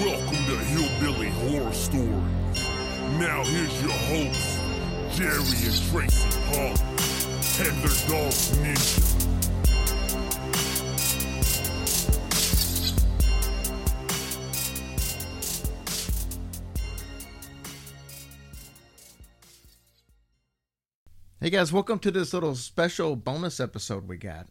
Welcome to Hillbilly Horror Stories. Now here's your hosts, Jerry and Tracy Paul, and their dog Ninja. Hey guys, welcome to this little special bonus episode we got.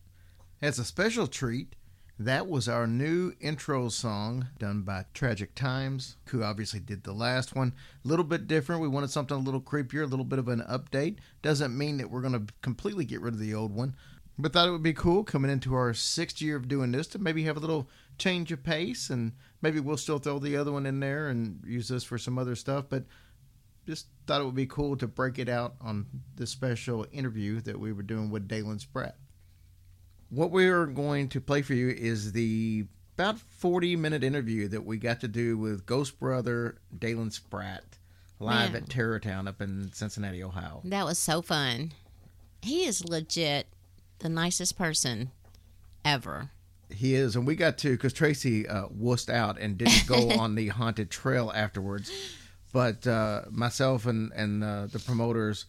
As a special treat, that was our new intro song done by Tragic Times, who obviously did the last one. A little bit different. We wanted something a little creepier, a little bit of an update. Doesn't mean that we're going to completely get rid of the old one, but thought it would be cool coming into our sixth year of doing this to maybe have a little change of pace and maybe we'll still throw the other one in there and use this for some other stuff. But just thought it would be cool to break it out on this special interview that we were doing with Dalen Spratt. What we're going to play for you is the about 40 minute interview that we got to do with Ghost Brother Dalen Spratt live Man. at Terrortown up in Cincinnati, Ohio. That was so fun. He is legit the nicest person ever. He is, and we got to because Tracy uh, wussed out and didn't go on the haunted trail afterwards. But uh, myself and and uh, the promoters,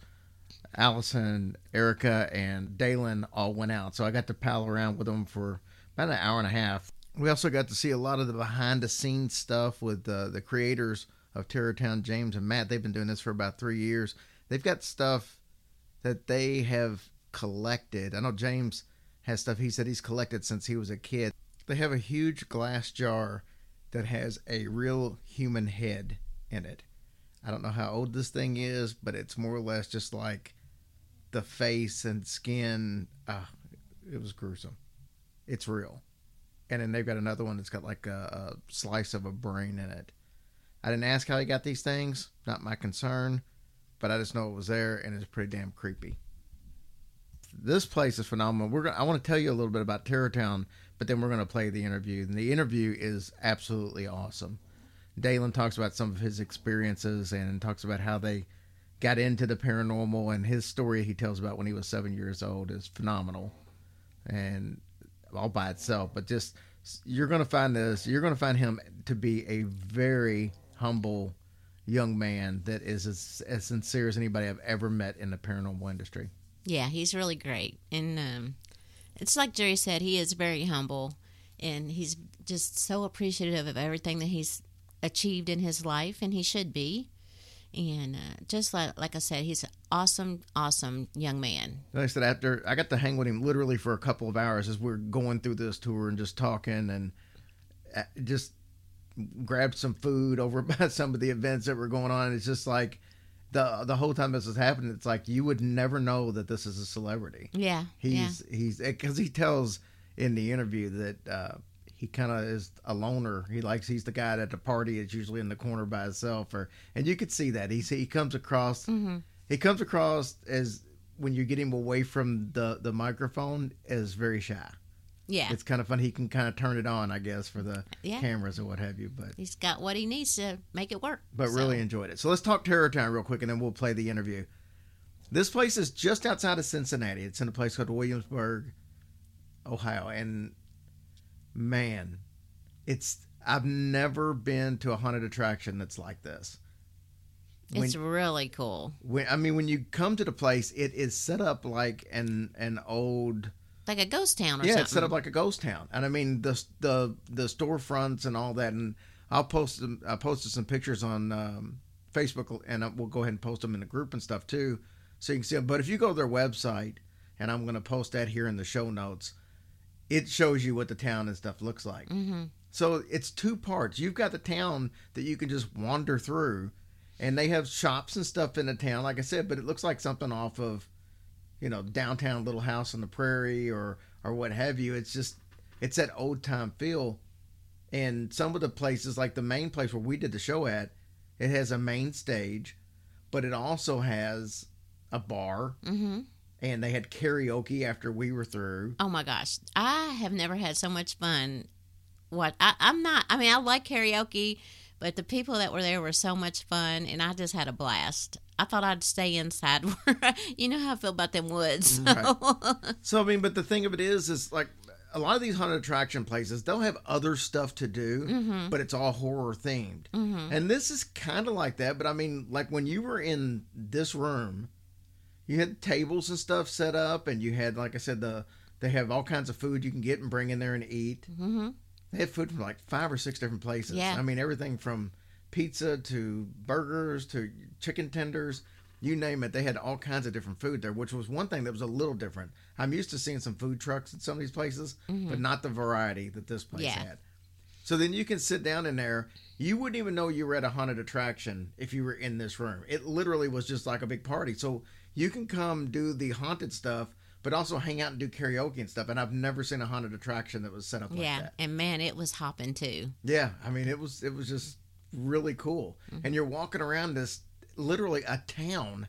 Allison, Erica, and Dalen all went out, so I got to pal around with them for about an hour and a half. We also got to see a lot of the behind the scenes stuff with uh, the creators of Terrortown, James and Matt. They've been doing this for about three years. They've got stuff that they have collected. I know James has stuff he said he's collected since he was a kid. They have a huge glass jar that has a real human head in it. I don't know how old this thing is, but it's more or less just like the face and skin. Uh, it was gruesome. It's real. And then they've got another one that's got like a, a slice of a brain in it. I didn't ask how he got these things, not my concern, but I just know it was there and it's pretty damn creepy. This place is phenomenal. We're gonna, I want to tell you a little bit about Terrortown, but then we're going to play the interview. And the interview is absolutely awesome. Dalen talks about some of his experiences and talks about how they got into the paranormal and his story he tells about when he was seven years old is phenomenal and all by itself. But just you're going to find this, you're going to find him to be a very humble young man that is as, as sincere as anybody I've ever met in the paranormal industry. Yeah, he's really great. And um, it's like Jerry said, he is very humble and he's just so appreciative of everything that he's achieved in his life, and he should be. And uh, just like, like I said, he's an awesome, awesome young man. Like I said, after I got to hang with him literally for a couple of hours as we are going through this tour and just talking and uh, just grabbed some food over by some of the events that were going on. It's just like the the whole time this is happening, it's like you would never know that this is a celebrity. Yeah, He's he's because he tells in the interview that uh, he kind of is a loner. He likes he's the guy at the party. It's usually in the corner by himself, or and you could see that he's he comes across mm-hmm. he comes across as when you get him away from the the microphone as very shy. yeah, yeah. It's kind of fun. He can kind of turn it on, I guess, for the Yeah. cameras or what have you. But He's got what he needs to make it work. but So, really enjoyed it. So let's talk Terror Town real quick, and then we'll play the interview. This place is just outside of Cincinnati. It's in a place called Williamsburg, Ohio, and man, it's I've never been to a haunted attraction that's like this. When, it's really cool. when I mean, when you come to the place, it is set up like an an old Like a ghost town or yeah, something. it's set up like a ghost town, and I mean the the the storefronts and all that. And I'll post them. I posted some pictures on um, Facebook, and we'll go ahead and post them in the group and stuff too, so you can see them. But if you go to their website, and I'm going to post that here in the show notes, it shows you what the town and stuff looks like. hmm So it's two parts. You've got the town that you can just wander through, and they have shops and stuff in the town, like I said. But it looks like something off of, you know, downtown Little House on the Prairie or or what have you. It's just it's that old time feel. And some of the places, like the main place where we did the show at, it has a main stage, but it also has a bar, hmm and they had karaoke after we were through. Oh my gosh, I have never had so much fun. What I, I'm not. I mean, I like karaoke, but the people that were there were so much fun, and I just had a blast. I thought I'd stay inside. You know how I feel about them woods. Mm, right. So I mean, but the thing of it is, is like a lot of these haunted attraction places, they'll have other stuff to do, mm-hmm. but it's all horror themed. Mm-hmm. And this is kind of like that. But I mean, like when you were in this room, you had tables and stuff set up, and you had, like I said, the they have all kinds of food you can get and bring in there and eat. hmm They had food from like five or six different places. Yeah. I mean, everything from pizza to burgers to chicken tenders, you name it. They had all kinds of different food there, which was one thing that was a little different. I'm used to seeing some food trucks at some of these places, but not the variety that this place Mm-hmm. Yeah. had. So then you can sit down in there. You wouldn't even know you were at a haunted attraction if you were in this room. It literally was just like a big party. So you can come do the haunted stuff, but also hang out and do karaoke and stuff. And I've never seen a haunted attraction that was set up like Yeah, that. and man, it was hopping too. Yeah, I mean it was it was just really cool. Mm-hmm. And you're walking around this literally a town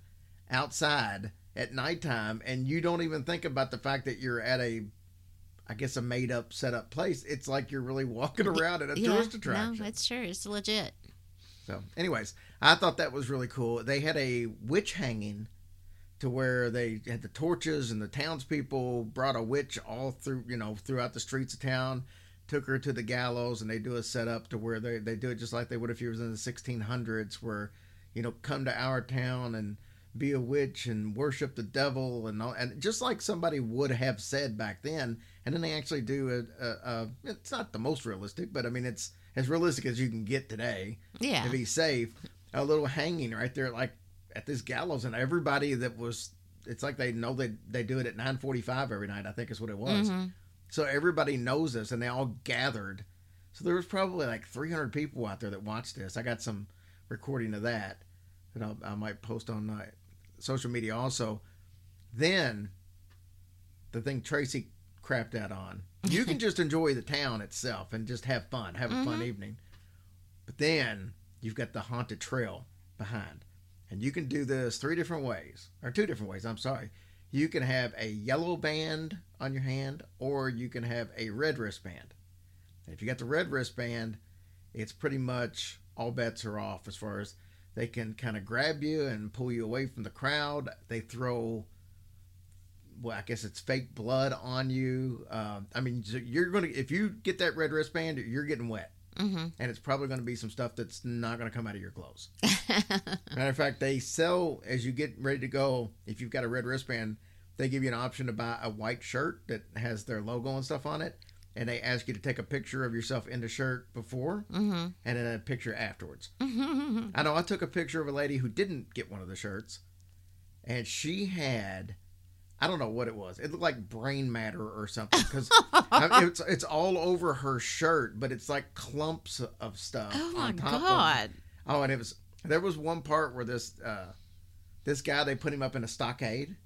outside at nighttime and you don't even think about the fact that you're at a I guess a made up set up place. It's like you're really walking around at a yeah, tourist attraction. no, it's true. It's legit. So, anyways, I thought that was really cool. They had a witch hanging to where they had the torches and the townspeople brought a witch all through, you know, throughout the streets of town, took her to the gallows, and they do a setup to where they, they do it just like they would if you was in the 1600s, where, you know, come to our town and be a witch and worship the devil and all, and just like somebody would have said back then. And then they actually do a, a, a it's not the most realistic, but I mean, it's as realistic as you can get today Yeah. to be safe. A little hanging right there, like at this gallows, and everybody that was. It's like they know they they do it at nine forty five every night. I think is what it was. Mhm. So everybody knows this, and they all gathered. So there was probably like three hundred people out there that watched this. I got some recording of that that I'll, I might post on my social media also. Then the thing Tracy crapped out on. You can just enjoy the town itself and just have fun, have a fun evening. But then you've got the haunted trail behind. And you can do this three different ways, or two different ways, I'm sorry. You can have a yellow band on your hand, or you can have a red wristband. If you got the red wristband, it's pretty much all bets are off as far as they can kind of grab you and pull you away from the crowd. They throw, well, I guess it's fake blood on you. Um, I mean, you're going to, if you get that red wristband, you're getting wet. Hmm And it's probably going to be some stuff that's not going to come out of your clothes. Matter of fact, they sell as you get ready to go. If you've got a red wristband, they give you an option to buy a white shirt that has their logo and stuff on it, and they ask you to take a picture of yourself in the shirt before, hmm and then a picture afterwards. I know I took a picture of a lady who didn't get one of the shirts, and she had. I don't know what it was. It looked like brain matter or something because it's it's all over her shirt, but it's like clumps of stuff. Oh my on top of- god. Oh, and it was there was one part where this uh this guy they put him up in a stockade,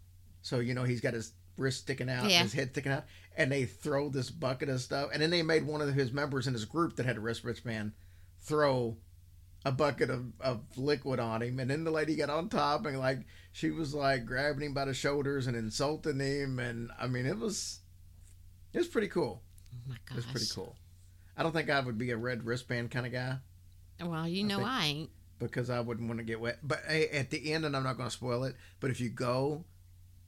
so you know he's got his wrist sticking out, Yeah. his head sticking out, and they throw this bucket of stuff, and then they made one of his members in his group that had a wrist wristband throw a bucket of, of liquid on him, and then the lady got on top and like she was like grabbing him by the shoulders and insulting him, and I mean it was it was pretty cool. Oh my It was pretty cool. I don't think I would be a red wristband kind of guy Well, you know think- I ain't. because I wouldn't want to get wet. But hey, at the end, and I'm not going to spoil it, but if you go,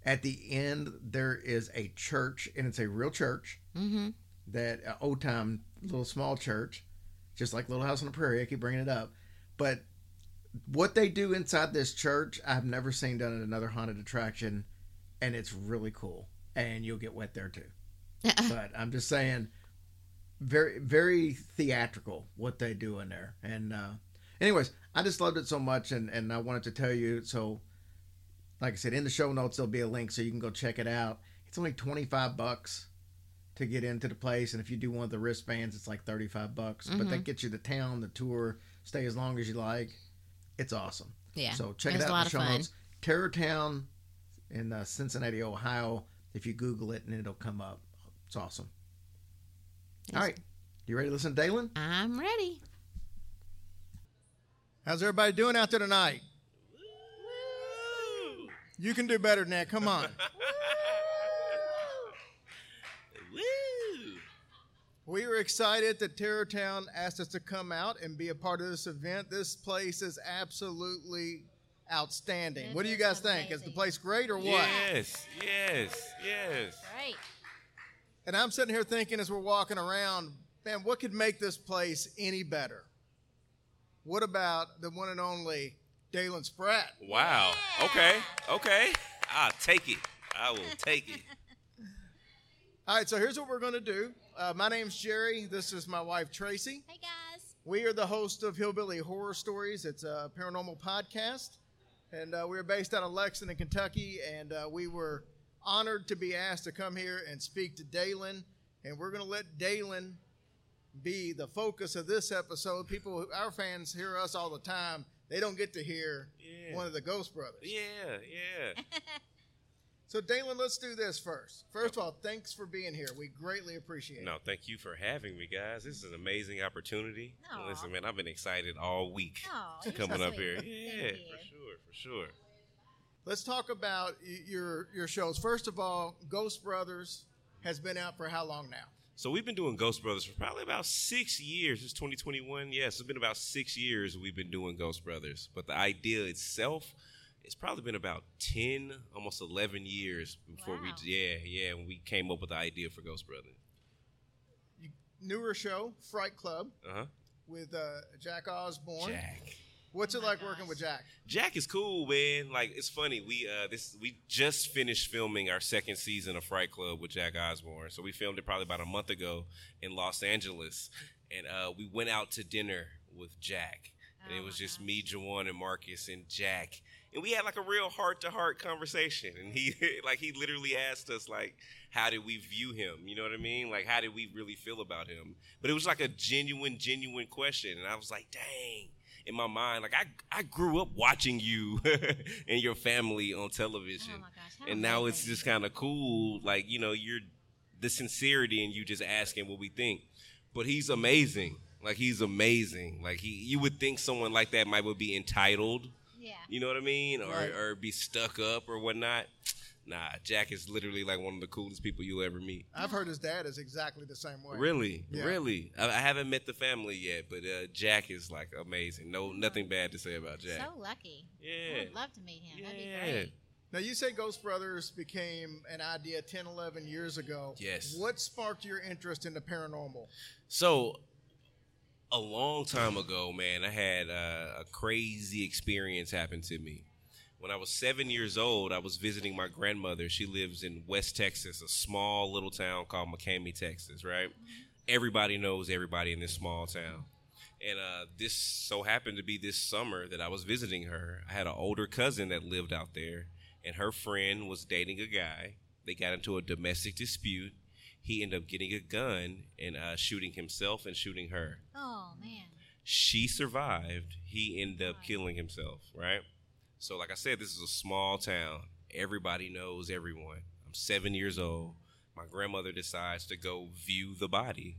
at the end there is a church, and it's a real church hmm that uh, old time little small church, just like Little House on the Prairie. I keep bringing it up, but what they do inside this church, I've never seen done at another haunted attraction, and it's really cool. And you'll get wet there too. but I'm just saying, very very theatrical what they do in there. And uh, anyways, I just loved it so much, and and I wanted to tell you. So, like I said, in the show notes there'll be a link so you can go check it out. It's only 25 bucks to get into the place, and if you do one of the wristbands, it's like 35 bucks. But that gets you the town, the tour, stay as long as you like. It's awesome. Yeah. So check it it out a lot in the of show fun. notes. Terror Town in uh, Cincinnati, Ohio. If you Google it, and it'll come up. It's awesome. All Yes. right. You ready to listen to Dalen? I'm ready. How's everybody doing out there tonight? You can do better than that. Come on. Woo! We are excited that Terrortown asked us to come out and be a part of this event. This place is absolutely outstanding. It what do you is guys think? Is the place great or what? Yes, yes, yes. Great. And I'm sitting here thinking as we're walking around, man, what could make this place any better? What about the one and only Dalen Spratt? Wow. Okay, okay. I'll take it. I will take it. All right, so here's what we're going to do. Uh, my name's Jerry. This is my wife, Tracy. Hey guys. We are the host of Hillbilly Horror Stories. It's a paranormal podcast. And uh, we're based out of Lexington, Kentucky. And uh, we were honored to be asked to come here and speak to Dalen. And we're going to let Dalen be the focus of this episode. People, our fans hear us all the time. They don't get to hear Yeah. one of the Ghost Brothers. Yeah, yeah. So, Dalen, let's do this first. First of oh. all, thanks for being here. We greatly appreciate it. No, thank you for having me, guys. This is an amazing opportunity. Aw. Listen, man, I've been excited all week Aw, you're coming so up sweet. here. Thank Yeah, you. for sure, for sure. Let's talk about your your shows. First of all, Ghost Brothers has been out for how long now? So we've been doing Ghost Brothers for probably about six years. It's 2021. Yes, it's been about six years we've been doing Ghost Brothers. But the idea itself, it's probably been about 10, almost 11 years before Wow. we, yeah, yeah, when we came up with the idea for Ghost Brothers. Newer show, Fright Club, Uh huh. with uh, Jack Osbourne. Jack. What's it Oh like gosh. working with Jack? Jack is cool, man. Like it's funny. We uh this we just finished filming our second season of Fright Club with Jack Osbourne. So we filmed it probably about a month ago in Los Angeles, and uh, we went out to dinner with Jack, and Oh it was just gosh. me, Juwan, and Marcus and Jack, and we had like a real heart to heart conversation. And he like he literally asked us like, how did we view him? You know what I mean? Like how did we really feel about him? But it was like a genuine, genuine question, and I was like, dang in my mind. Like I, I grew up watching you and your family on television, Oh my gosh, and now it's just kind of cool. Like you know, you're the sincerity and you just asking what we think. But he's amazing. Like he's amazing. Like he, you would think someone like that might would be entitled. Yeah. You know what I mean, or Right. or be stuck up or whatnot. Nah, Jack is literally like one of the coolest people you'll ever meet. I've heard his dad is exactly the same way. Really, Yeah. really. I, I haven't met the family yet, but uh, Jack is like amazing. No, nothing bad to say about Jack. So lucky. Yeah. I would love to meet him. That'd be Yeah. great. Now, you say Ghost Brothers became an idea 10, 11 years ago. Yes. What sparked your interest in the paranormal? So, a long time ago, man, I had uh, a crazy experience happen to me. When I was seven years old, I was visiting my grandmother. She lives in West Texas, a small little town called McCamey, Texas, right? Everybody knows everybody in this small town. And uh, this so happened to be this summer that I was visiting her. I had an older cousin that lived out there, and her friend was dating a guy. They got into a domestic dispute. He ended up getting a gun and uh, shooting himself and shooting her. Oh man. She survived. He ended up killing himself, right? So, like I said, this is a small town. Everybody knows everyone. I'm seven years old. My grandmother decides to go view the body.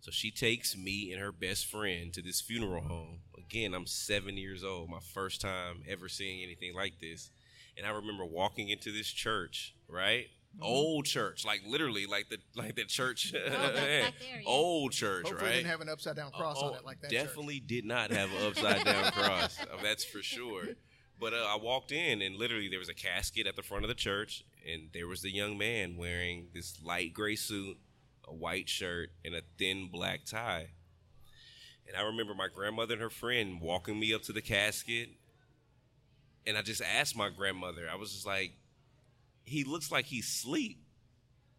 So she takes me and her best friend to this funeral home. Again, I'm seven years old, my first time ever seeing anything like this. And I remember walking into this church, right? Old church, like literally, like the like the church, back there, yeah. old church, Hopefully, right? it didn't have an upside down cross on Oh, it like that. church. Definitely did not have an upside down cross. Uh, That's for sure. But uh, I walked in, and literally there was a casket at the front of the church, and there was the young man wearing this light gray suit, a white shirt, and a thin black tie. And I remember my grandmother and her friend walking me up to the casket, and I just asked my grandmother. I was just like, "He looks like he's asleep.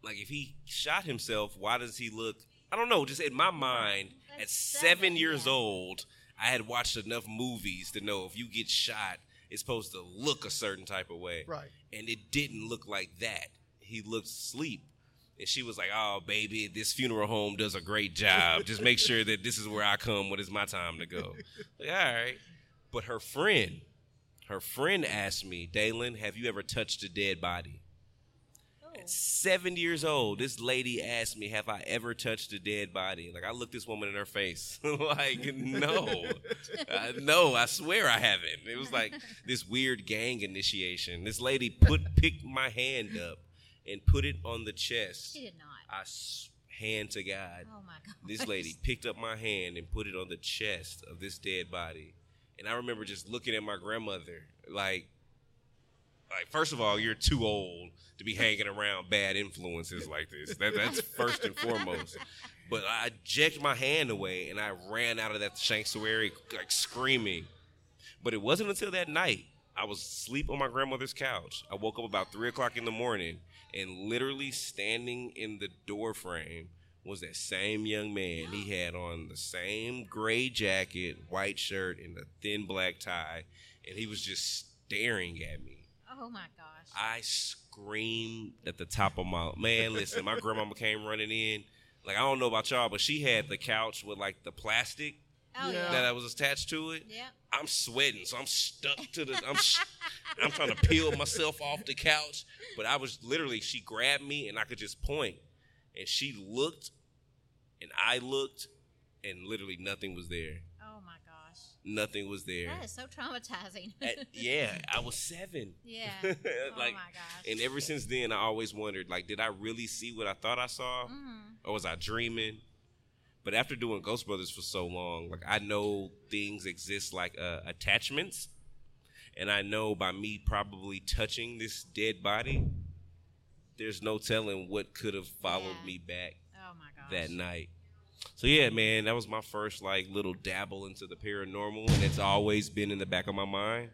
Like if he shot himself, why does he look?" I don't know. Just in my mind, at seven seven, years yeah. old, I had watched enough movies to know if you get shot, it's supposed to look a certain type of way. Right. And it didn't look like that. He looked asleep. And she was like, "Oh, baby, this funeral home does a great job. Just make sure that this is where I come when it's my time to go." Like, all right. But her friend, her friend asked me, "Dalen, have you ever touched a dead body?" Oh. At seven years old, this lady asked me, "Have I ever touched a dead body?" Like I looked this woman in her face, like no, uh, no, I swear I haven't. It was like this weird gang initiation. This lady put picked my hand up and put it on the chest. She did not. I hand to God. Oh my god. This lady picked up my hand and put it on the chest of this dead body. And I remember just looking at my grandmother like like first of all, you're too old to be hanging around bad influences like this. That, that's first and foremost. But I jerked my hand away and I ran out of that sanctuary like screaming. But it wasn't until that night I was asleep on my grandmother's couch. I woke up about three o'clock in the morning and literally standing in the door frame was that same young man. He had on the same gray jacket, white shirt, and a thin black tie, and he was just staring at me. Oh my gosh. I screamed at the top of my man. Listen, my grandmama came running in. Like I don't know about y'all, but she had the couch with like the plastic oh Yeah. yeah. that was attached to it. Yep. I'm sweating, so I'm stuck to the. I'm I'm trying to peel myself off the couch, but I was literally. She grabbed me, and I could just point, and she looked, and I looked, and literally nothing was there. Oh my gosh. Nothing was there. That is so traumatizing. At- yeah, I was seven. yeah. like, oh my gosh. and ever since then, I always wondered, like, did I really see what I thought I saw, Mm. or was I dreaming? But after doing Ghost Brothers for so long, like I know things exist like uh, attachments, and I know by me probably touching this dead body, there's no telling what could have followed Yeah. me back oh my gosh. that night. So yeah, man, that was my first like little dabble into the paranormal, and it's always been in the back of my mind.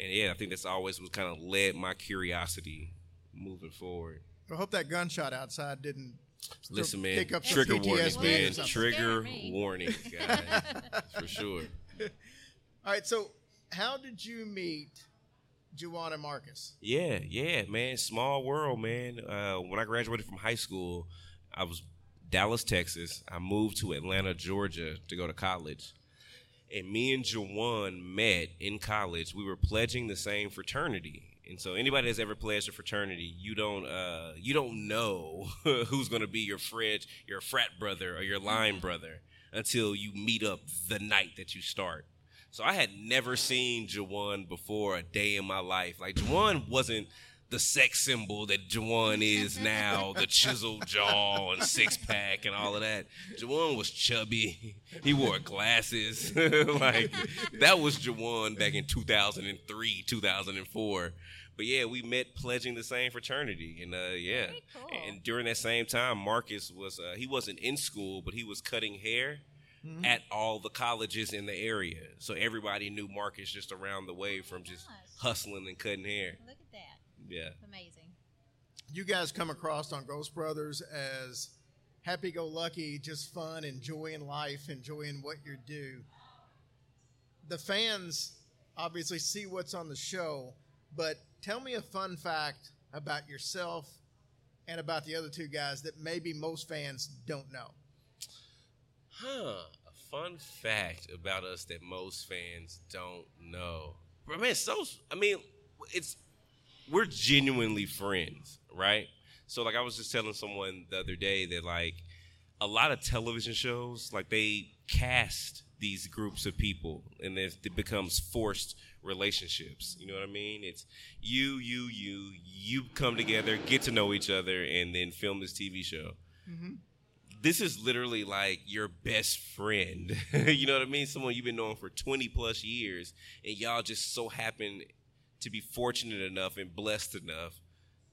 And yeah, I think that's always what kind of led my curiosity moving forward. I hope that gunshot outside didn't. Listen, man, kick up trigger warnings, PTSD or man, trigger Scared me. warnings, guys, for sure. All right, so how did you meet Juwan and Marcus? Yeah, yeah, man. Small world, man. Uh, when I graduated from high school, I was Dallas, Texas. I moved to Atlanta, Georgia to go to college. And me and Juwan met in college. We were pledging the same fraternity. And so anybody that's ever pledged a fraternity, you don't uh, you don't know who's gonna be your friend, your frat brother or your line brother until you meet up the night that you start. So I had never seen Juwan before a day in my life. Like Juwan wasn't the sex symbol that Juwan is now, the chiseled jaw and six pack and all of that. Juwan was chubby. He wore glasses. like that was Juwan back in 2003, 2004. But yeah, we met pledging the same fraternity, and uh, yeah, cool. and during that same time, Marcus was uh, he wasn't in school, but he was cutting hair Mm-hmm. at all the colleges in the area. So everybody knew Marcus just around the way from just hustling and cutting hair. Look at that. Yeah. Amazing. You guys come across on Ghost Brothers as happy-go-lucky, just fun, enjoying life, enjoying what you do. The fans obviously see what's on the show, but tell me a fun fact about yourself and about the other two guys that maybe most fans don't know. Huh. A fun fact about us that most fans don't know. But man, so I mean, it's we're genuinely friends, right? So like I was just telling someone the other day that like a lot of television shows like they cast these groups of people and it becomes forced relationships you know what i mean it's you you you you come together get to know each other and then film this tv show mm-hmm. This is literally like your best friend. you know what I mean? Someone you've been knowing for 20 plus years, and y'all just so happen to be fortunate enough and blessed enough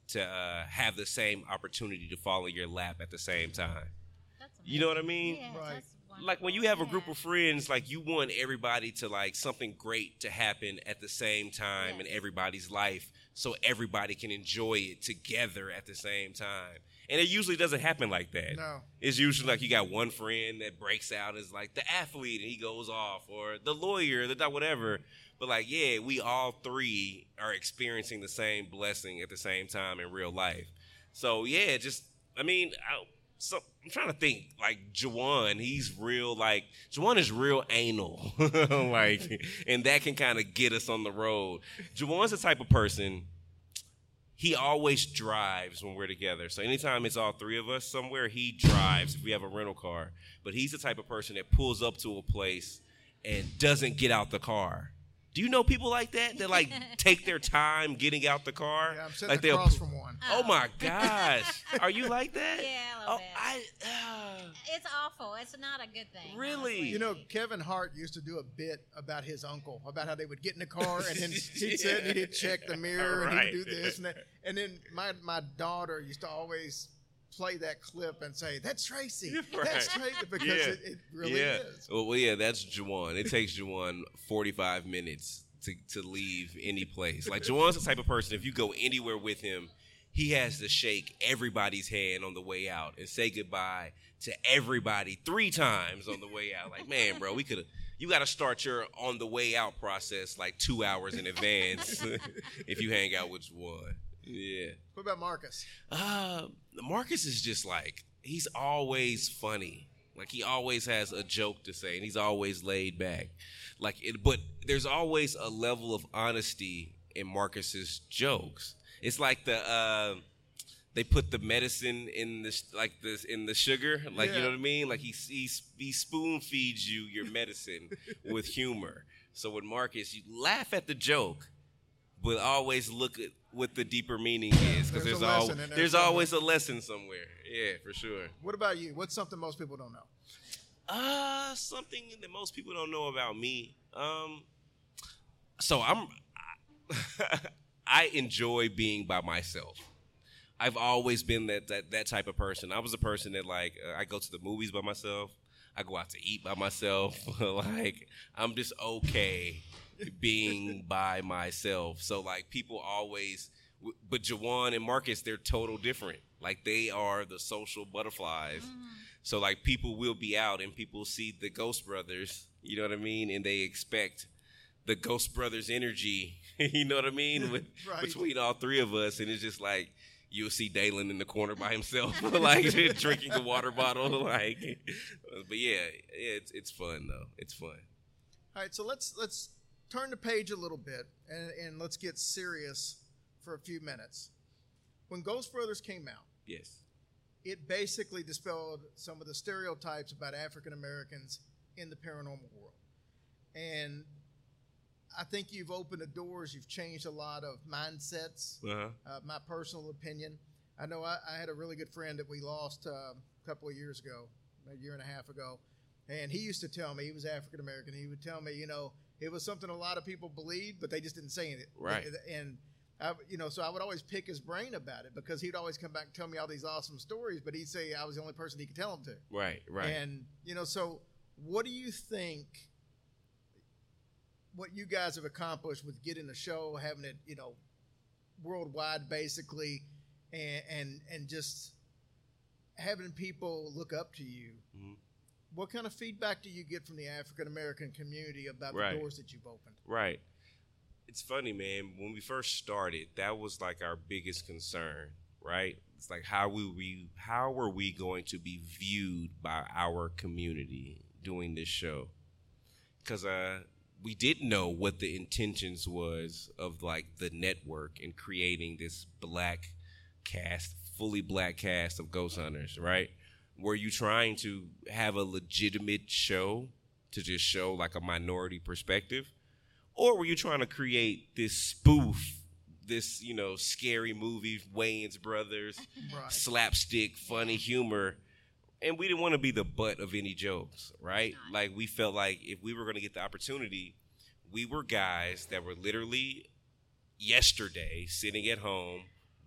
to uh, have the same opportunity to fall in your lap at the same time. That's You know what I mean? Yeah, Right. that's Like when you have a group of friends, like you want everybody to like something great to happen at the same time in everybody's life so everybody can enjoy it together at the same time. And it usually doesn't happen like that. No. It's usually like you got one friend that breaks out as like the athlete and he goes off, or the lawyer, the whatever. But like, yeah, we all three are experiencing the same blessing at the same time in real life. So yeah, just I mean, I, so I'm trying to think. Like Juwan, he's real. Like Juwan is real anal. like, and that can kind of get us on the road. Juwan's the type of person he always drives when we're together. So anytime it's all three of us somewhere, he drives if we have a rental car. But he's the type of person that pulls up to a place and doesn't get out the car. Do you know people like that that like take their time getting out the car? Yeah, I'm sitting like they'll across from one. Oh my gosh, are you like that? Yeah, a little oh, bit. I. Uh, It's awful. It's not a good thing. Really? honestly. You know, Kevin Hart used to do a bit about his uncle, about how they would get in the car and then he'd sit and he'd check the mirror and he'd do this and that. And then my my daughter used to always play that clip and say, "That's Tracy. That's Tracy," because Yeah. it, it really yeah. is. Well, well, yeah, that's Juwan. It takes Juwan 45 minutes to, to leave any place. Like, Juwan's the type of person, if you go anywhere with him, he has to shake everybody's hand on the way out and say goodbye to everybody three times on the way out. Like, man, bro, we could have. You got to start your on the way out process like two hours in advance if you hang out with Juwan. Yeah. What about Marcus? Uh, Marcus is just like he's always funny. Like he always has a joke to say, and he's always laid back. Like it, but there's always a level of honesty in Marcus's jokes. It's like the uh, they put the medicine in the like this in the sugar, like you know what I mean. Like he he, he spoon feeds you your medicine with humor. So with Marcus, you laugh at the joke, but always look at what the deeper meaning is because There's there's, a al- lesson there there's somewhere. always a lesson somewhere. Yeah, for sure. What about you? What's something most people don't know? Uh, something that most people don't know about me. Um, so I'm, I enjoy being by myself. I've always been that that that type of person. I was a person that like uh, I go to the movies by myself. I go out to eat by myself. like I'm just okay being by myself. So like people always, but Juwan and Marcus, they're total different. Like they are the social butterflies. Mm-hmm. So like people will be out and people see the Ghost Brothers, you know what I mean, and they expect the Ghost Brothers energy, you know what I mean, with, Right. between all three of us, and it's just like you'll see Dalen in the corner by himself, like drinking the water bottle, like. But yeah, yeah, it's it's fun though. It's fun. All right, so let's let's turn the page a little bit and, and let's get serious for a few minutes. When Ghost Brothers came out, Yes. it basically dispelled some of the stereotypes about African Americans in the paranormal world. And I think you've opened the doors, you've changed a lot of mindsets. Uh-huh. Uh, my personal opinion. I know I, I had a really good friend that we lost uh, a couple of years ago, a year and a half ago. And he used to tell me, he was African American, he would tell me, you know, it was something a lot of people believed, but they just didn't say it. Right. And, I, you know, so I would always pick his brain about it because he'd always come back and tell me all these awesome stories, but he'd say I was the only person he could tell them to. Right. Right. And you know, so what do you think? What you guys have accomplished with getting the show, having it, you know, worldwide, basically, and and and just having people look up to you. Mhm. What kind of feedback do you get from the African American community about Right. the doors that you've opened? Right. It's funny, man. When we first started, that was like our biggest concern, right? It's like how we, we how were we going to be viewed by our community doing this show? Because uh, we didn't know what the intentions was of like the network and creating this black cast, fully black cast of ghost hunters, right? Were you trying to have a legitimate show to just show like a minority perspective? or were you trying to create this spoof, this you know scary movie, Wayans Brothers, Right. slapstick, funny humor, and we didn't want to be the butt of any jokes, right? Like we felt like if we were going to get the opportunity, we were guys that were literally yesterday sitting at home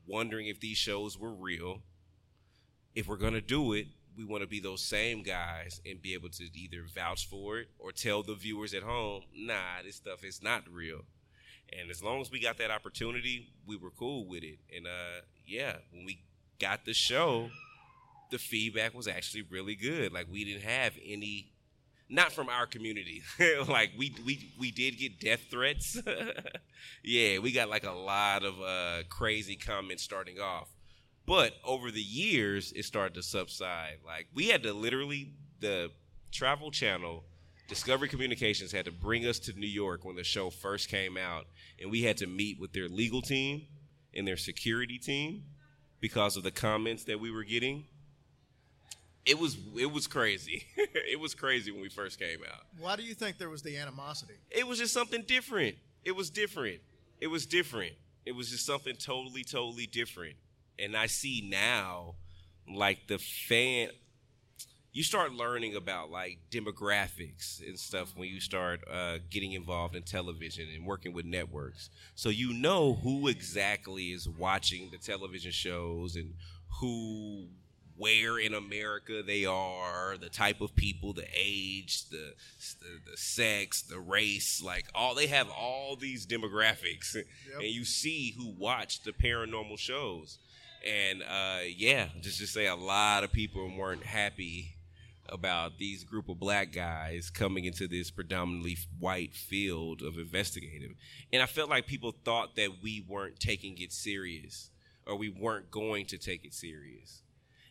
wondering if these shows were real. If we're going to do it, we want to be those same guys and be able to either vouch for it or tell the viewers at home, nah, this stuff is not real. And as long as we got that opportunity, we were cool with it. And uh, yeah, when we got the show, the feedback was actually really good. Like we didn't have any, not from our community. like we we we did get death threats. yeah, we got like a lot of uh, crazy comments starting off. But over the years, it started to subside. Like we had to literally the Travel Channel, Discovery Communications had to bring us to New York when the show first came out, and we had to meet with their legal team and their security team because of the comments that we were getting. It was it was crazy. it was crazy when we first came out. Why do you think there was the animosity? It was just something different. It was different. It was different. It was just something totally, totally different. And I see now, like the fan, you start learning about like demographics and stuff when you start uh, getting involved in television and working with networks. So you know who exactly is watching the television shows and who where in America they are, the type of people, the age, the, the the, sex, the race, like all they have all these demographics, and you see who watch the paranormal shows, and uh, yeah, just to say a lot of people weren't happy about these group of black guys coming into this predominantly white field of investigative, and I felt like people thought that we weren't taking it serious or we weren't going to take it serious.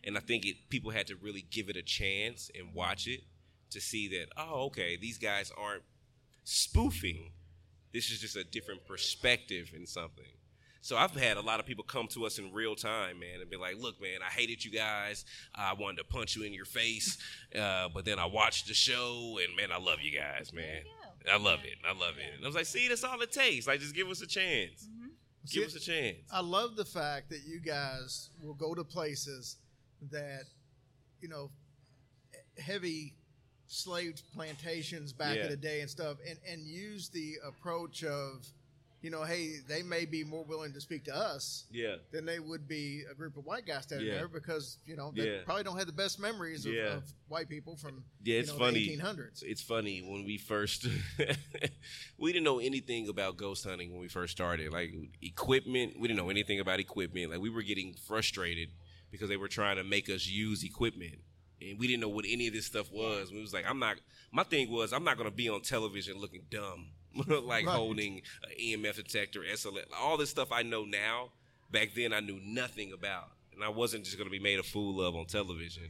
And I think it people had to really give it a chance and watch it to see that oh okay these guys aren't spoofing. This is just a different perspective in something so I've had a lot of people come to us in real time, man, and be like, "Look, man, I hated you guys. I wanted to punch you in your face, uh, but then I watched the show, and man, I love you guys, man. I love it. I love it." And I was like, "See, that's all it takes. Like, just give us a chance. Give us a chance." I love the fact that you guys will go to places that, you know, heavy slave plantations back Yeah. in the day and stuff, and, and use the approach of, you know, hey, they may be more willing to speak to us Yeah. than they would be a group of white guys standing Yeah. there because, you know, they Yeah. probably don't have the best memories of, Yeah. of white people from Yeah, it's you know, funny. the 1800s. It's funny when we first we didn't know anything about ghost hunting when we first started. Like equipment, we didn't know anything about equipment. Like we were getting frustrated because they were trying to make us use equipment. And we didn't know what any of this stuff was. We was like, I'm not my thing was I'm not gonna be on television looking dumb. like Right. holding an EMF detector, SLS, all this stuff I know now. Back then I knew nothing about. And I wasn't just gonna be made a fool of on television.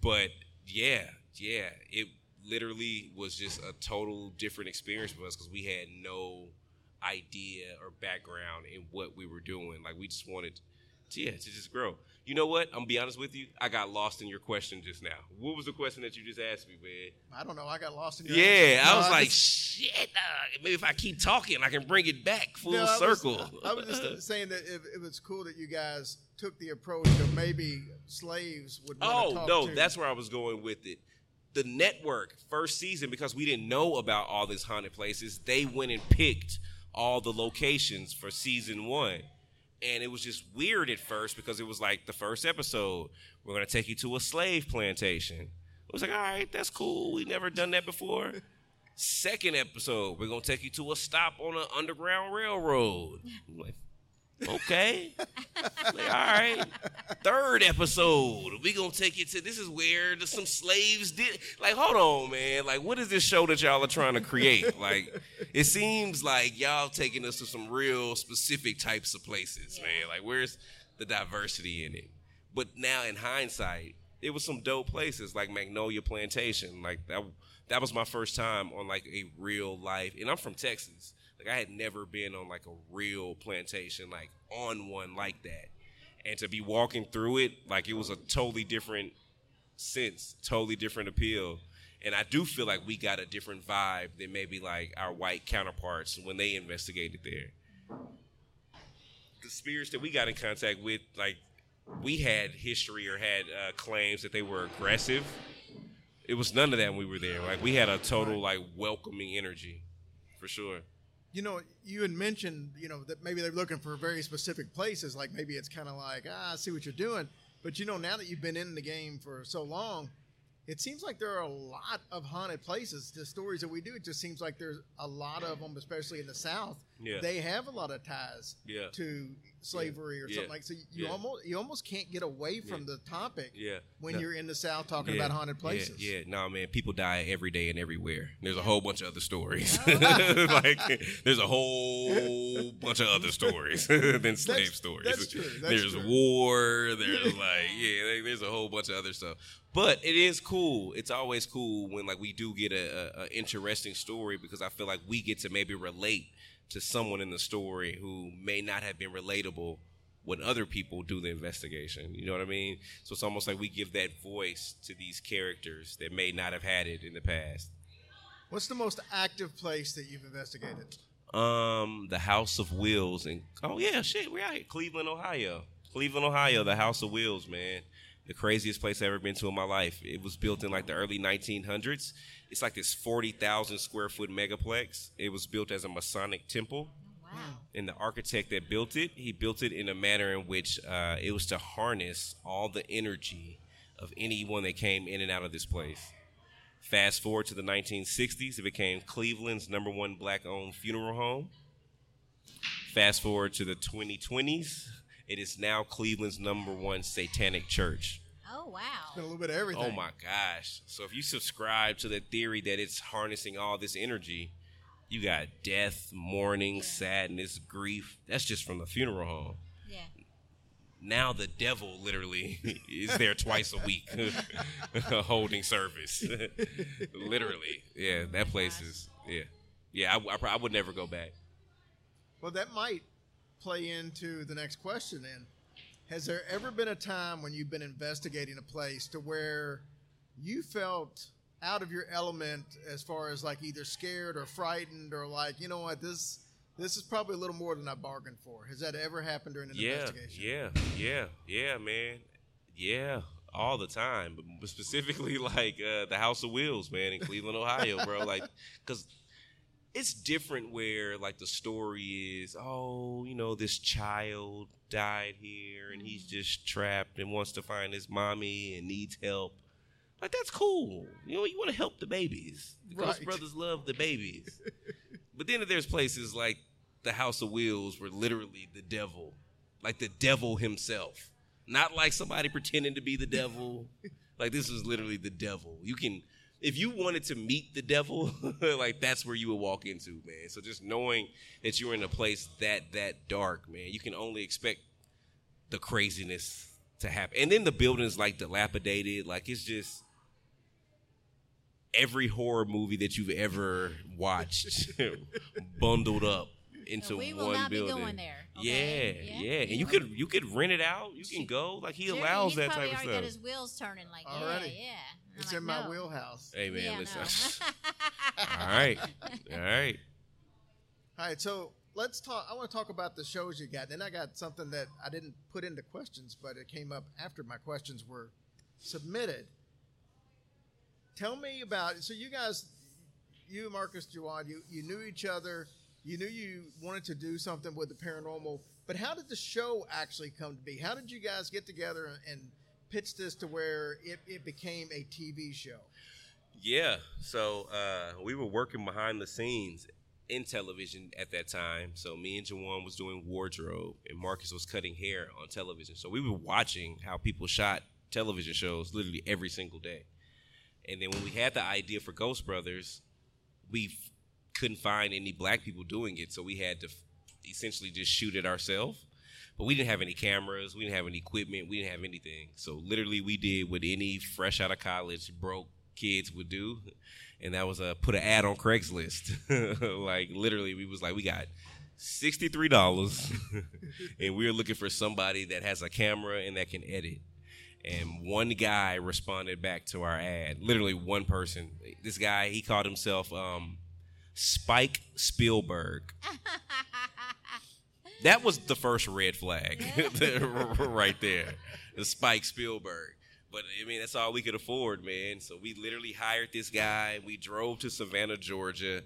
But yeah, yeah, it literally was just a total different experience for us because we had no idea or background in what we were doing. Like we just wanted, to, yeah, to just grow. You know what? I'm gonna be honest with you. I got lost in your question just now. What was the question that you just asked me, man? I don't know. I got lost in your Yeah, answer. I No, was like, just- shit. Uh, maybe if I keep talking, I can bring it back full No, I was- circle. I was just saying that it, it was cool that you guys took the approach of maybe slaves would. Oh talk no, to. that's where I was going with it. The network first season because we didn't know about all these haunted places. They went and picked all the locations for season one, and it was just weird at first because it was like the first episode. We're gonna take you to a slave plantation. I was like, all right, that's cool. We never done that before. Second episode, we're gonna take you to a stop on an underground railroad. I'm like, okay. Like, all right. Third episode, we gonna take you to this is where the, some slaves did. Like, hold on, man. Like, what is this show that y'all are trying to create? Like, it seems like y'all taking us to some real specific types of places, man. Like, where's the diversity in it? But now, in hindsight, it was some dope places like Magnolia Plantation. Like that, that was my first time on like a real life, and I'm from Texas. Like I had never been on like a real plantation, like on one like that. And to be walking through it, like it was a totally different sense, totally different appeal. And I do feel like we got a different vibe than maybe like our white counterparts when they investigated there. The spirits that we got in contact with, like we had history or had uh, claims that they were aggressive. It was none of that when we were there. Like we had a total like welcoming energy, for sure. You know, you had mentioned, you know, that maybe they're looking for very specific places. Like maybe it's kind of like, ah, I see what you're doing. But you know, now that you've been in the game for so long, it seems like there are a lot of haunted places. The stories that we do, it just seems like there's a lot of them, especially in the South. Yeah. They have a lot of ties Yeah. to slavery or Yeah. something like. So you Yeah. almost you almost can't get away from Yeah. the topic. Yeah. When No. you're in the South talking about haunted places. Yeah, yeah. No, man, people die every day and everywhere. There's a whole bunch of other stories. like, there's a whole bunch of other stories than slave stories. that's true, that's there's true. war. There's like, yeah, there's a whole bunch of other stuff. But it is cool. It's always cool when like we do get a, a, a interesting story because I feel like we get to maybe relate to someone in the story who may not have been relatable when other people do the investigation. You know what I mean? So it's almost like we give that voice to these characters that may not have had it in the past. What's the most active place that you've investigated? Um, the House of Wills and oh yeah, shit, we're out here, Cleveland, Ohio. Cleveland, Ohio, the House of Wills, man. The craziest place I've ever been to in my life. It was built in like the early 1900s. It's like this 40,000 square foot megaplex. It was built as a Masonic temple. Wow. And the architect that built it, he built it in a manner in which uh, it was to harness all the energy of anyone that came in and out of this place. Fast forward to the 1960s, it became Cleveland's number one black owned funeral home. Fast forward to the 2020s, it is now Cleveland's number one satanic church. Oh Been a little bit of everything. Oh my gosh. So if you subscribe to the theory that it's harnessing all this energy, you got death, mourning, sadness, grief. That's just from the funeral home. Yeah. Now the devil literally is there twice a week holding service. literally. Yeah, oh, that place is, yeah. Yeah, I, I, I would never go back. Well, that might play into the next question then. Has there ever been a time when you've been investigating a place to where you felt out of your element as far as like either scared or frightened or like, you know what, this this is probably a little more than I bargained for. Has that ever happened during an yeah, investigation? Yeah, yeah, yeah, man. Yeah, all the time. But specifically, like uh, the House of Wills, man, in Cleveland, Ohio, bro. Like, because it's different where, like, the story is, oh, you know, this child died here and he's mm-hmm. just trapped and wants to find his mommy and needs help. Like, that's cool. You know, you want to help the babies. The Ghost Brothers love the babies. but then there's places like the House of Wills where literally the devil, like the devil himself, not like somebody pretending to be the devil. like this is literally the devil. You can, if you wanted to meet the devil, like that's where you would walk into, man. So just knowing that you're in a place that that dark, man, you can only expect the craziness to happen. And then the building's like dilapidated, like it's just every horror movie that you've ever watched bundled up into we will one not be building. going there, Yeah, okay? yeah, Yeah. and you could you could rent it out. You can go. Like he Jerry, allows that type of stuff. He's probably already got stuff. his wheels turning like, Already. yeah, yeah. And It's I'm in like, my no. wheelhouse. Hey man, Yeah, listen. no. all right, all right. All right, so let's talk. I want to talk about the shows you got. Then I got something that I didn't put into questions, but it came up after my questions were submitted. Tell me about. So you guys, you and Marcus Juwan, you you knew each other. You knew you wanted to do something with the paranormal, but how did the show actually come to be? How did you guys get together and, and pitch this to where it, it became a TV show? Yeah. So uh, we were working behind the scenes in television at that time. So me and Juwan was doing wardrobe, and Marcus was cutting hair on television. So we were watching how people shot television shows literally every single day. And then when we had the idea for Ghost Brothers, we f- couldn't find any black people doing it, so we had to f- essentially just shoot it ourselves. But we didn't have any cameras, we didn't have any equipment, we didn't have anything. So literally, we did what any fresh out of college broke kids would do, and that was uh, put an ad on Craigslist. like literally, we was like, we got sixty three dollars, and we are looking for somebody that has a camera and that can edit. And one guy responded back to our ad. Literally one person. This guy, he called himself um, Spike Spielberg. That was the first red flag right there. The Spike Spielberg. But I mean, that's all we could afford, man. So we literally hired this guy. We drove to Savannah, Georgia,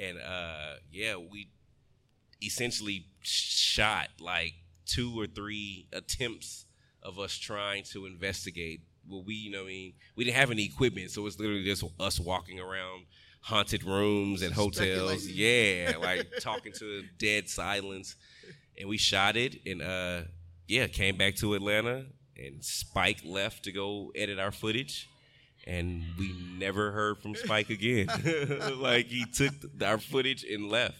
and uh, yeah, we essentially shot like two or three attempts of us trying to investigate. Well, we, you know, what I mean, we didn't have any equipment, so it's literally just us walking around haunted rooms and hotels. Yeah, like talking to dead silence. And we shot it, and uh, yeah, came back to Atlanta, and Spike left to go edit our footage. And we never heard from Spike again. like he took our footage and left.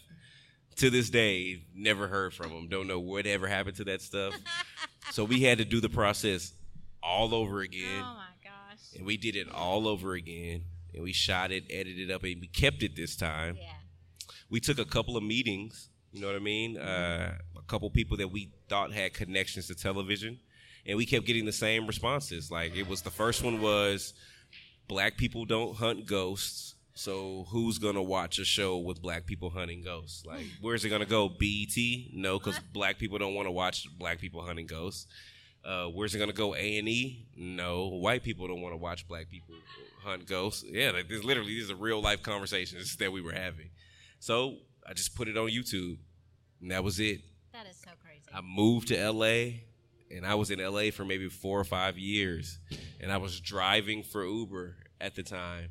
To this day, never heard from him. Don't know whatever happened to that stuff. so we had to do the process all over again Oh my gosh. and we did it all over again and we shot it edited it up and we kept it this time Yeah. we took a couple of meetings You know what I mean? Uh, a couple people that we thought had connections to television, and we kept getting the same responses. Like it was the first one was black people don't hunt ghosts. So who's gonna watch a show with black people hunting ghosts? Like, where's it gonna go? BET? No, because black people don't want to watch black people hunting ghosts. Uh, where's it gonna go? A and E? No, white people don't want to watch black people hunt ghosts. Yeah, like this literally these are real life conversations that we were having. So I just put it on YouTube, and that was it. That is so crazy. I moved to LA, and I was in LA for maybe four or five years, and I was driving for Uber at the time,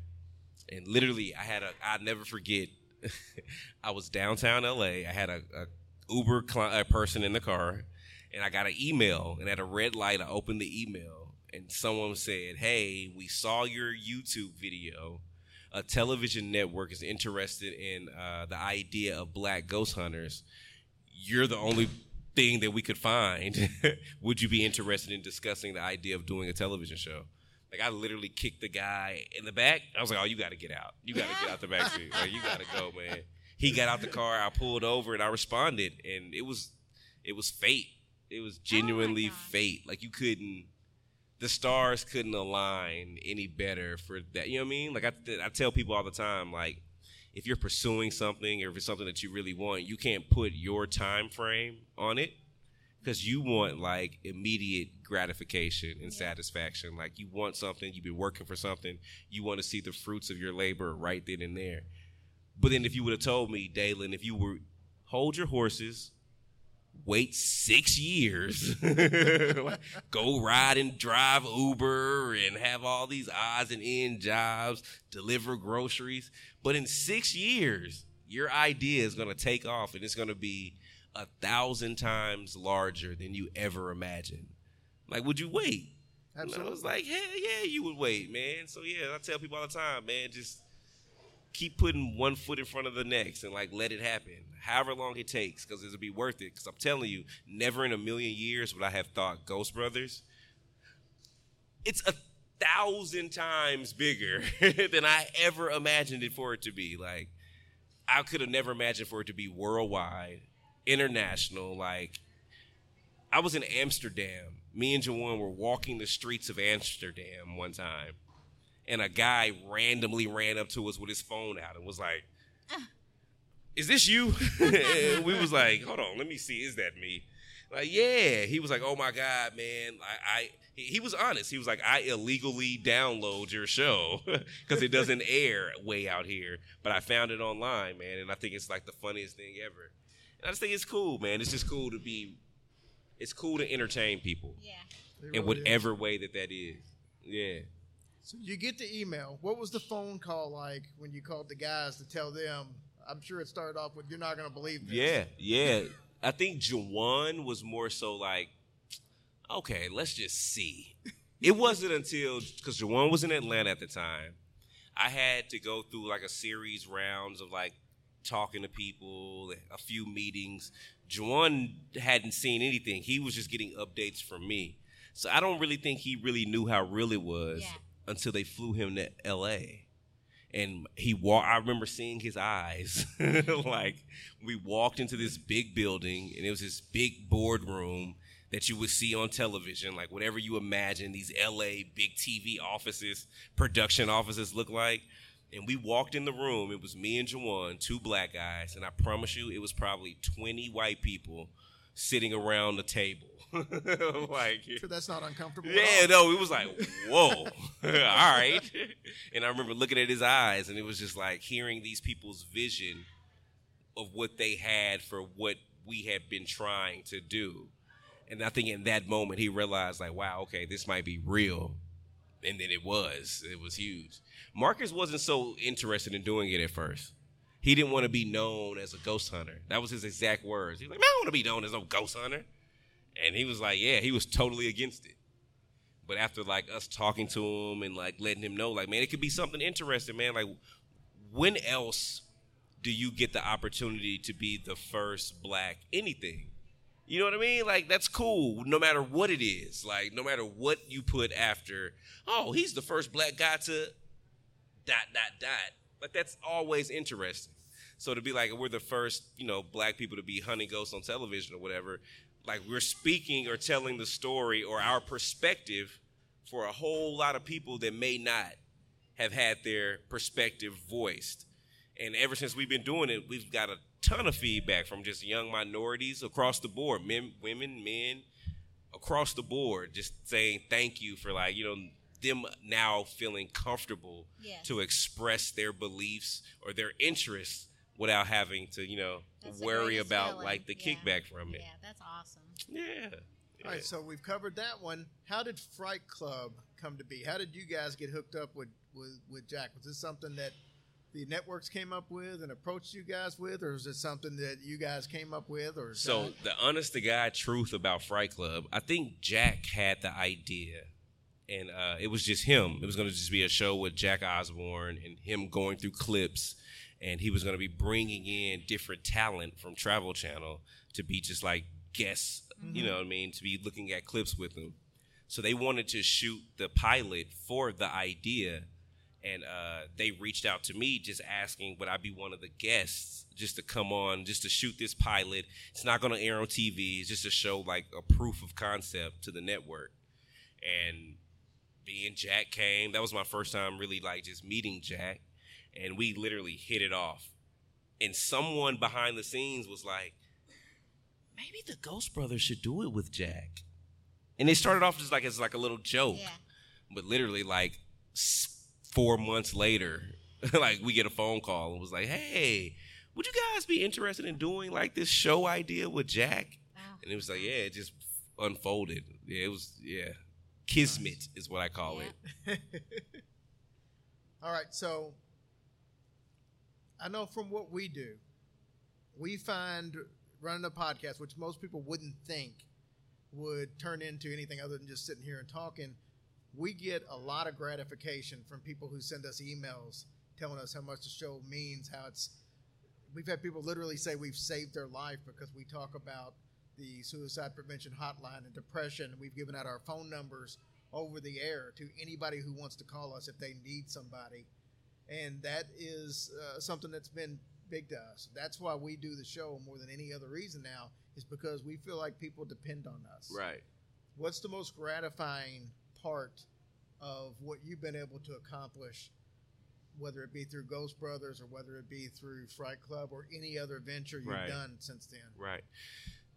and literally I had a I never forget. I was downtown LA. I had a, a Uber a person in the car, and I got an email, and at a red light, I opened the email, and someone said, "Hey, we saw your YouTube video." A television network is interested in uh, the idea of black ghost hunters you're the only thing that we could find. Would you be interested in discussing the idea of doing a television show? Like I literally kicked the guy in the back. I was like, "Oh, you got to get out. You got to get out the back seat. Like, you got to go, man." He got out the car. I pulled over and I responded, and it was, it was fate. It was oh genuinely gosh. fate. Like you couldn't, the stars couldn't align any better for that. You know what I mean? Like I, I tell people all the time, like if you're pursuing something or if it's something that you really want, you can't put your time frame on it because you want like immediate gratification and satisfaction. Like you want something, you've been working for something, you want to see the fruits of your labor right then and there. But then if you would have told me, Dalen, if you were hold your horses, wait six years, go ride and drive Uber and have all these odds and end jobs, deliver groceries. But in six years, your idea is going to take off and it's going to be a thousand times larger than you ever imagined. Like, would you wait? And I was like, hell yeah, you would wait, man. So yeah, I tell people all the time, man, just keep putting one foot in front of the next and like let it happen, however long it takes, because it'll be worth it. Because I'm telling you, never in a million years would I have thought Ghost Brothers. It's a thousand times bigger than I ever imagined it for it to be. Like, I could have never imagined for it to be worldwide, international. Like, I was in Amsterdam. Me and Juwan were walking the streets of Amsterdam one time, and a guy randomly ran up to us with his phone out and was like, "Is this you?" And we was like, "Hold on, let me see. Is that me?" Like, yeah. He was like, "Oh my god, man! I." I he he was honest. He was like, "I illegally download your show because it doesn't air way out here, but I found it online, man, and I think it's like the funniest thing ever." And I just think it's cool, man. It's just cool to be. It's cool to entertain people Yeah. It in really is. whatever way that that is. Yeah. So you get the email. What was the phone call like when you called the guys to tell them? I'm sure it started off with, "You're not going to believe this." Yeah, yeah. I think Juwan was more so like, okay, let's just see. It wasn't until because Juwan was in Atlanta at the time, I had to go through like a series rounds of like talking to people, a few meetings. Juwan hadn't seen anything. He was just getting updates from me. So I don't really think he really knew how real it was Yeah. Until they flew him to LA and he walked. I remember seeing his eyes. like we walked into this big building, and it was this big boardroom that you would see on television, like whatever you imagine these L.A. big TV offices, production offices look like. And we walked in the room. It was me and Juwan, two black guys, and I promise you, it was probably twenty white people sitting around the table. like Sure, that's not uncomfortable. yeah, no, it was like, whoa, all right. And I remember looking at his eyes, and it was just like hearing these people's vision of what they had for what we had been trying to do. And I think in that moment, he realized, like, wow, okay, this might be real. And then it was. It was huge. Marcus wasn't so interested in doing it at first. He didn't want to be known as a ghost hunter. That was his exact words. He was like, man, I don't want to be known as no ghost hunter. And he was like, yeah, he was totally against it. But after like us talking to him and like letting him know, like, man, it could be something interesting, man. Like, when else do you get the opportunity to be the first black anything? You know what I mean? Like, that's cool no matter what it is. Like, no matter what you put after, oh, he's the first black guy to dot, dot, dot. Like, that's always interesting. So to be like we're the first, you know, black people to be hunting ghosts on television or whatever, like we're speaking or telling the story or our perspective for a whole lot of people that may not have had their perspective voiced. And ever since we've been doing it, we've got a ton of feedback from just young minorities across the board, men, women, men, across the board, just saying thank you for like, you know, them now feeling comfortable Yes. to express their beliefs or their interests without having to, you know, That's worry about feeling. like the Yeah. kickback from it. Yeah, that's awesome. Yeah. All right, so we've covered that one. How did Fright Club come to be? How did you guys get hooked up with with, with Jack? Was this something that the networks came up with and approached you guys with, or is it something that you guys came up with? Or So the honest to God truth about Fright Club, I think Jack had the idea, and uh, it was just him. It was going to just be a show with Jack Osbourne and him going through clips, and he was going to be bringing in different talent from Travel Channel to be just like guests. You know what I mean? To be looking at clips with him. So they wanted to shoot the pilot for the idea, and uh, they reached out to me just asking would I be one of the guests just to come on just to shoot this pilot. It's not going to air on TV. It's just to show like a proof of concept to the network. And being Jack came. That was my first time really like just meeting Jack, and we literally hit it off. And someone behind the scenes was like, maybe the Ghost Brothers should do it with Jack. And they started off just like as like a little joke, Yeah. but literally like four months later, like we get a phone call and was like, "Hey, would you guys be interested in doing like this show idea with Jack?" Wow. And it was like, yeah, it just unfolded. Yeah, it was yeah, kismet is what I call Yeah. it. All right, so I know from what we do, we find running a podcast, which most people wouldn't think would turn into anything other than just sitting here and talking. We get a lot of gratification from people who send us emails telling us how much the show means, how it's. We've had people literally say we've saved their life because we talk about the suicide prevention hotline and depression. We've given out our phone numbers over the air to anybody who wants to call us if they need somebody. And that is uh, something that's been big to us. That's why we do the show more than any other reason now, is because we feel like people depend on us. Right. What's the most gratifying part of what you've been able to accomplish, whether it be through Ghost Brothers or whether it be through Fright Club or any other venture you've Right. done since then? Right.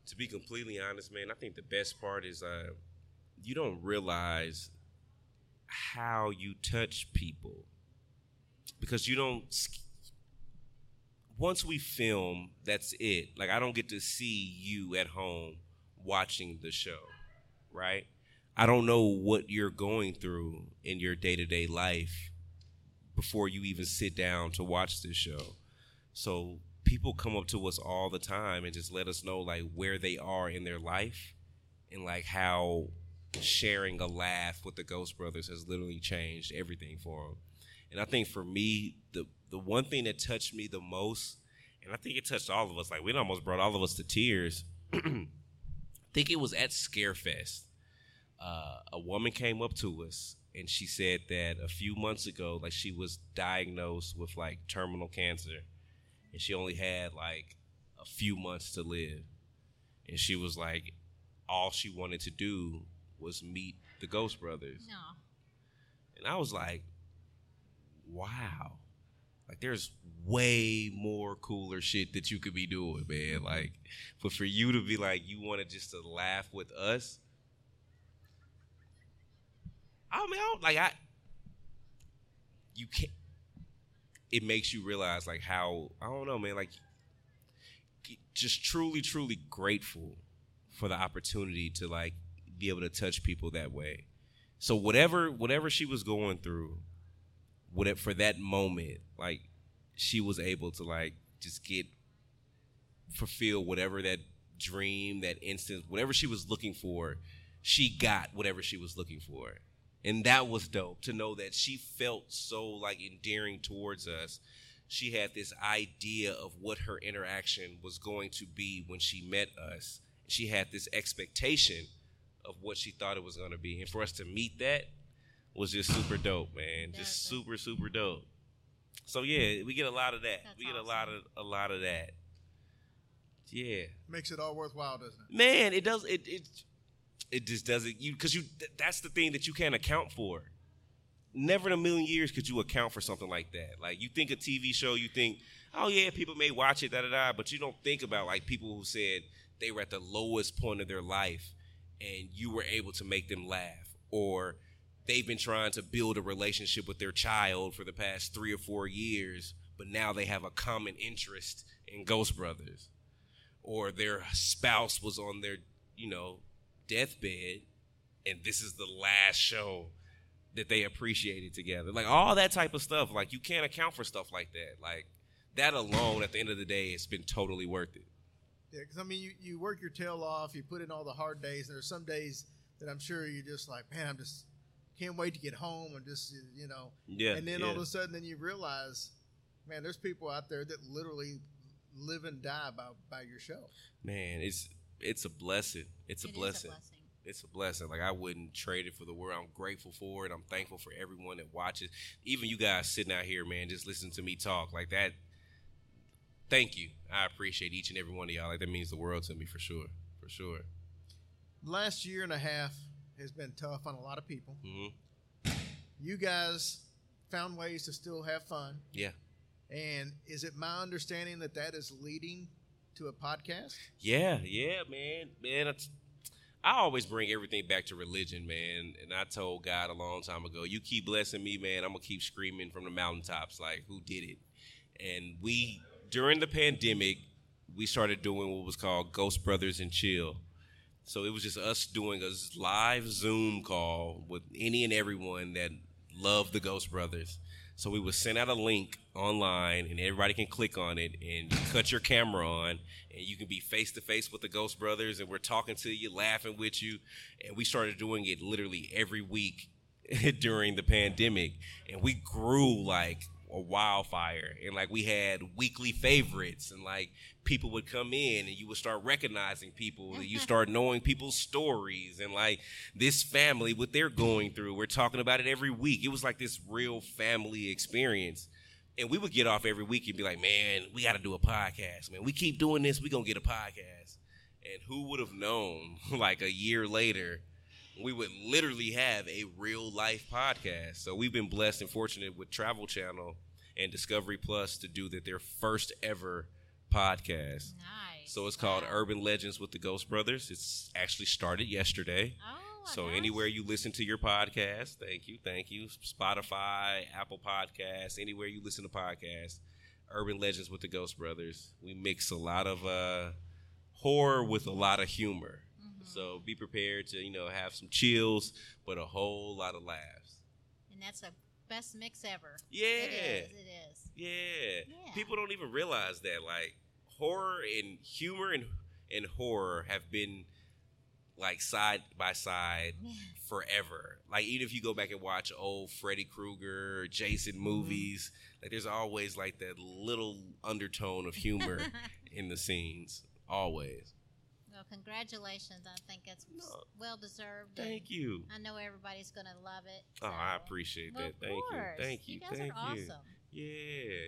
To be completely honest, man, I think the best part is uh, you don't realize how you touch people because you don't. Once we film, that's it. Like I don't get to see you at home watching the show, right? I don't know what you're going through in your day to day life before you even sit down to watch this show. So people come up to us all the time and just let us know like where they are in their life and like how sharing a laugh with the Ghost Brothers has literally changed everything for them. And I think for me, the the one thing that touched me the most, and I think it touched all of us, like it almost brought all of us to tears. I think it was at Scarefest. Uh, a woman came up to us and she said that a few months ago, like she was diagnosed with like terminal cancer, and she only had like a few months to live, and she was like, all she wanted to do was meet the Ghost Brothers. No. And I was like, wow. Like there's way more cooler shit that you could be doing, man. Like, but for you to be like, you wanted just to laugh with us. I mean, I don't, like I, you can't. It makes you realize like how I don't know, man. Like, just truly, truly grateful for the opportunity to like be able to touch people that way. So whatever whatever she was going through, whatever for that moment, like she was able to like just get fulfill whatever that dream, that instant, whatever she was looking for, she got whatever she was looking for. And that was dope to know that she felt so like endearing towards us. She had this idea of what her interaction was going to be when she met us. She had this expectation of what she thought it was going to be. And for us to meet that was just super dope, man. Just That's it. super, super dope. So yeah, we get a lot of that. That's we get a lot of a lot of that. Yeah, Makes it all worthwhile, doesn't it? man, it does. It it it just doesn't. You because you th- that's the thing that you can't account for. Never in a million years could you account for something like that. Like you think a TV show, you think, oh yeah, people may watch it, da da da, but you don't think about like people who said they were at the lowest point of their life, and you were able to make them laugh, or they've been trying to build a relationship with their child for the past three or four years, but now they have a common interest in Ghost Brothers, or their spouse was on their, you know, deathbed, and this is the last show that they appreciated together. Like all that type of stuff. Like you can't account for stuff like that. Like that alone, at the end of the day, it's been totally worth it. Yeah, because I mean, you, you work your tail off, you put in all the hard days, and there's some days that I'm sure you're just like, man, I'm just can't wait to get home and just you know. Yeah, And then all of a sudden, then you realize, man, there's people out there that literally live and die by by your show. Man, it's it's a blessing. It's a It is blessing. a blessing. It's a blessing. Like I wouldn't trade it for the world. I'm grateful for it. I'm thankful for everyone that watches. Even you guys sitting out here, man, just listening to me talk like that. Thank you. I appreciate each and every one of y'all. Like that means the world to me for sure. For sure. Last year and a half has been tough on a lot of people. hmm You guys found ways to still have fun, Yeah. and is it my understanding that that is leading to a podcast? Yeah, yeah, man, man. I always bring everything back to religion, man. And I told God a long time ago, "You keep blessing me, man. I'm gonna keep screaming from the mountaintops, like who did it?" And we, during the pandemic, we started doing what was called Ghost Brothers and Chill. So it was just us doing a live Zoom call with any and everyone that loved the Ghost Brothers. So we would send out a link online, and everybody can click on it, and cut your camera on, and you can be face to face with the Ghost Brothers, and we're talking to you, laughing with you, and we started doing it literally every week during the pandemic, and we grew like a wildfire, and like we had weekly favorites, and like people would come in, and you would start recognizing people, and you mm-hmm. start knowing people's stories, and like this family, what they're going through, we're talking about it every week. It was like this real family experience. And we would get off every week and be like, man, we got to do a podcast, man. We keep doing this, we going to get a podcast. And who would have known, like a year later, we would literally have a real life podcast. So we've been blessed and fortunate with Travel Channel and Discovery Plus to do that their first ever podcast. Nice. So it's called Wow. Urban Legends with the Ghost Brothers. It's actually started yesterday. Oh, So anywhere you listen to your podcast, thank you, thank you. Spotify, Apple Podcasts, anywhere you listen to podcasts, Urban Legends with the Ghost Brothers. We mix a lot of uh, horror with a lot of humor. Mm-hmm. So be prepared to you know have some chills, but a whole lot of laughs. and that's the best mix ever. Yeah. It is. It is. Yeah. Yeah. People don't even realize that like horror and humor and and horror have been like side by side forever. Like even if you go back and watch old Freddy Krueger, Jason movies, like there's always like that little undertone of humor in the scenes. Always. Well, congratulations. I think it's No. well deserved. Thank you. I know everybody's going to love it. Oh, I appreciate Well, that. of Thank you. Thank you. You guys Thank are you. awesome. Yeah,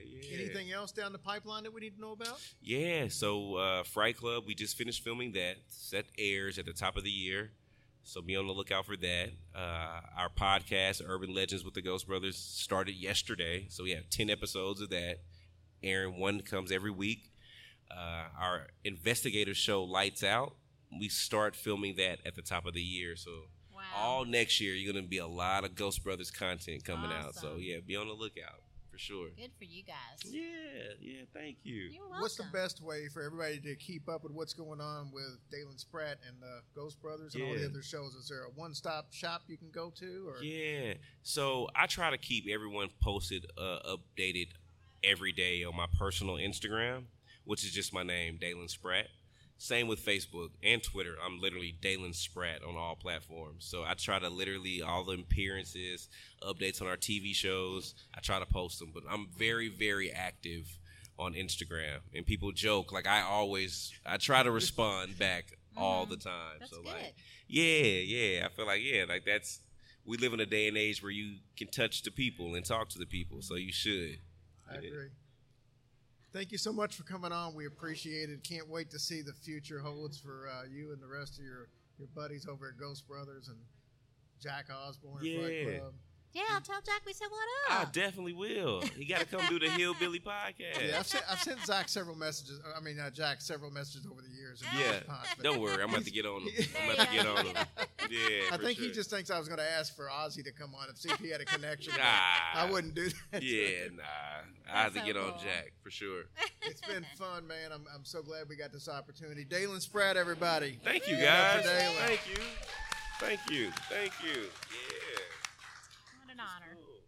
yeah. Anything else down the pipeline that we need to know about? Yeah, so uh, Fright Club, we just finished filming that. That airs at the top of the year, so be on the lookout for that. Uh, our podcast, Urban Legends with the Ghost Brothers, started yesterday, so we have ten episodes of that. Aaron, one comes every week. Uh, our investigative show, Lights Out, we start filming that at the top of the year. So Wow. all next year, you're gonna be a lot of Ghost Brothers content coming out. So yeah, be on the lookout for sure. Good for you guys. Yeah, yeah. Thank you. You're welcome. What's the best way for everybody to keep up with what's going on with Dalen Spratt and the Ghost Brothers and all the other shows? Is there a one-stop shop you can go to? Or Yeah. So I try to keep everyone posted, uh, updated every day on my personal Instagram, which is just my name, Dalen Spratt. Same with Facebook and Twitter. I'm literally Dalen Spratt on all platforms. So I try to literally all the appearances, updates on our TV shows. I try to post them, but I'm very, very active on Instagram. And people joke like I always, I try to respond back all uh-huh. the time. That's so good. like, yeah, yeah. I feel like yeah, like that's we live in a day and age where you can touch the people and talk to the people, so you should. I Yeah. agree. Thank you so much for coming on. We appreciate it. Can't wait to see the future holds for uh, you and the rest of your, your buddies over at Ghost Brothers and Jack Osbourne. Yeah. Fight I'll tell Jack we said what up. I definitely will. He got to come do the Hillbilly podcast. Yeah, I've sent, I've sent Zach several messages. I mean, uh, Jack several messages over the years. Yeah, response, don't worry. I'm about to get on him. I'm about to get on him. Yeah, I for think he just thinks I was going to ask for Ozzy to come on and see if he had a connection. but Nah. I wouldn't do that. Yeah, nah. I have to so get on cool. Jack for sure. It's been fun, man. I'm, I'm so glad we got this opportunity. Dalen Spratt, everybody. Thank you, Give it up guys. Thank you. Thank you. Thank you. Yeah an honor.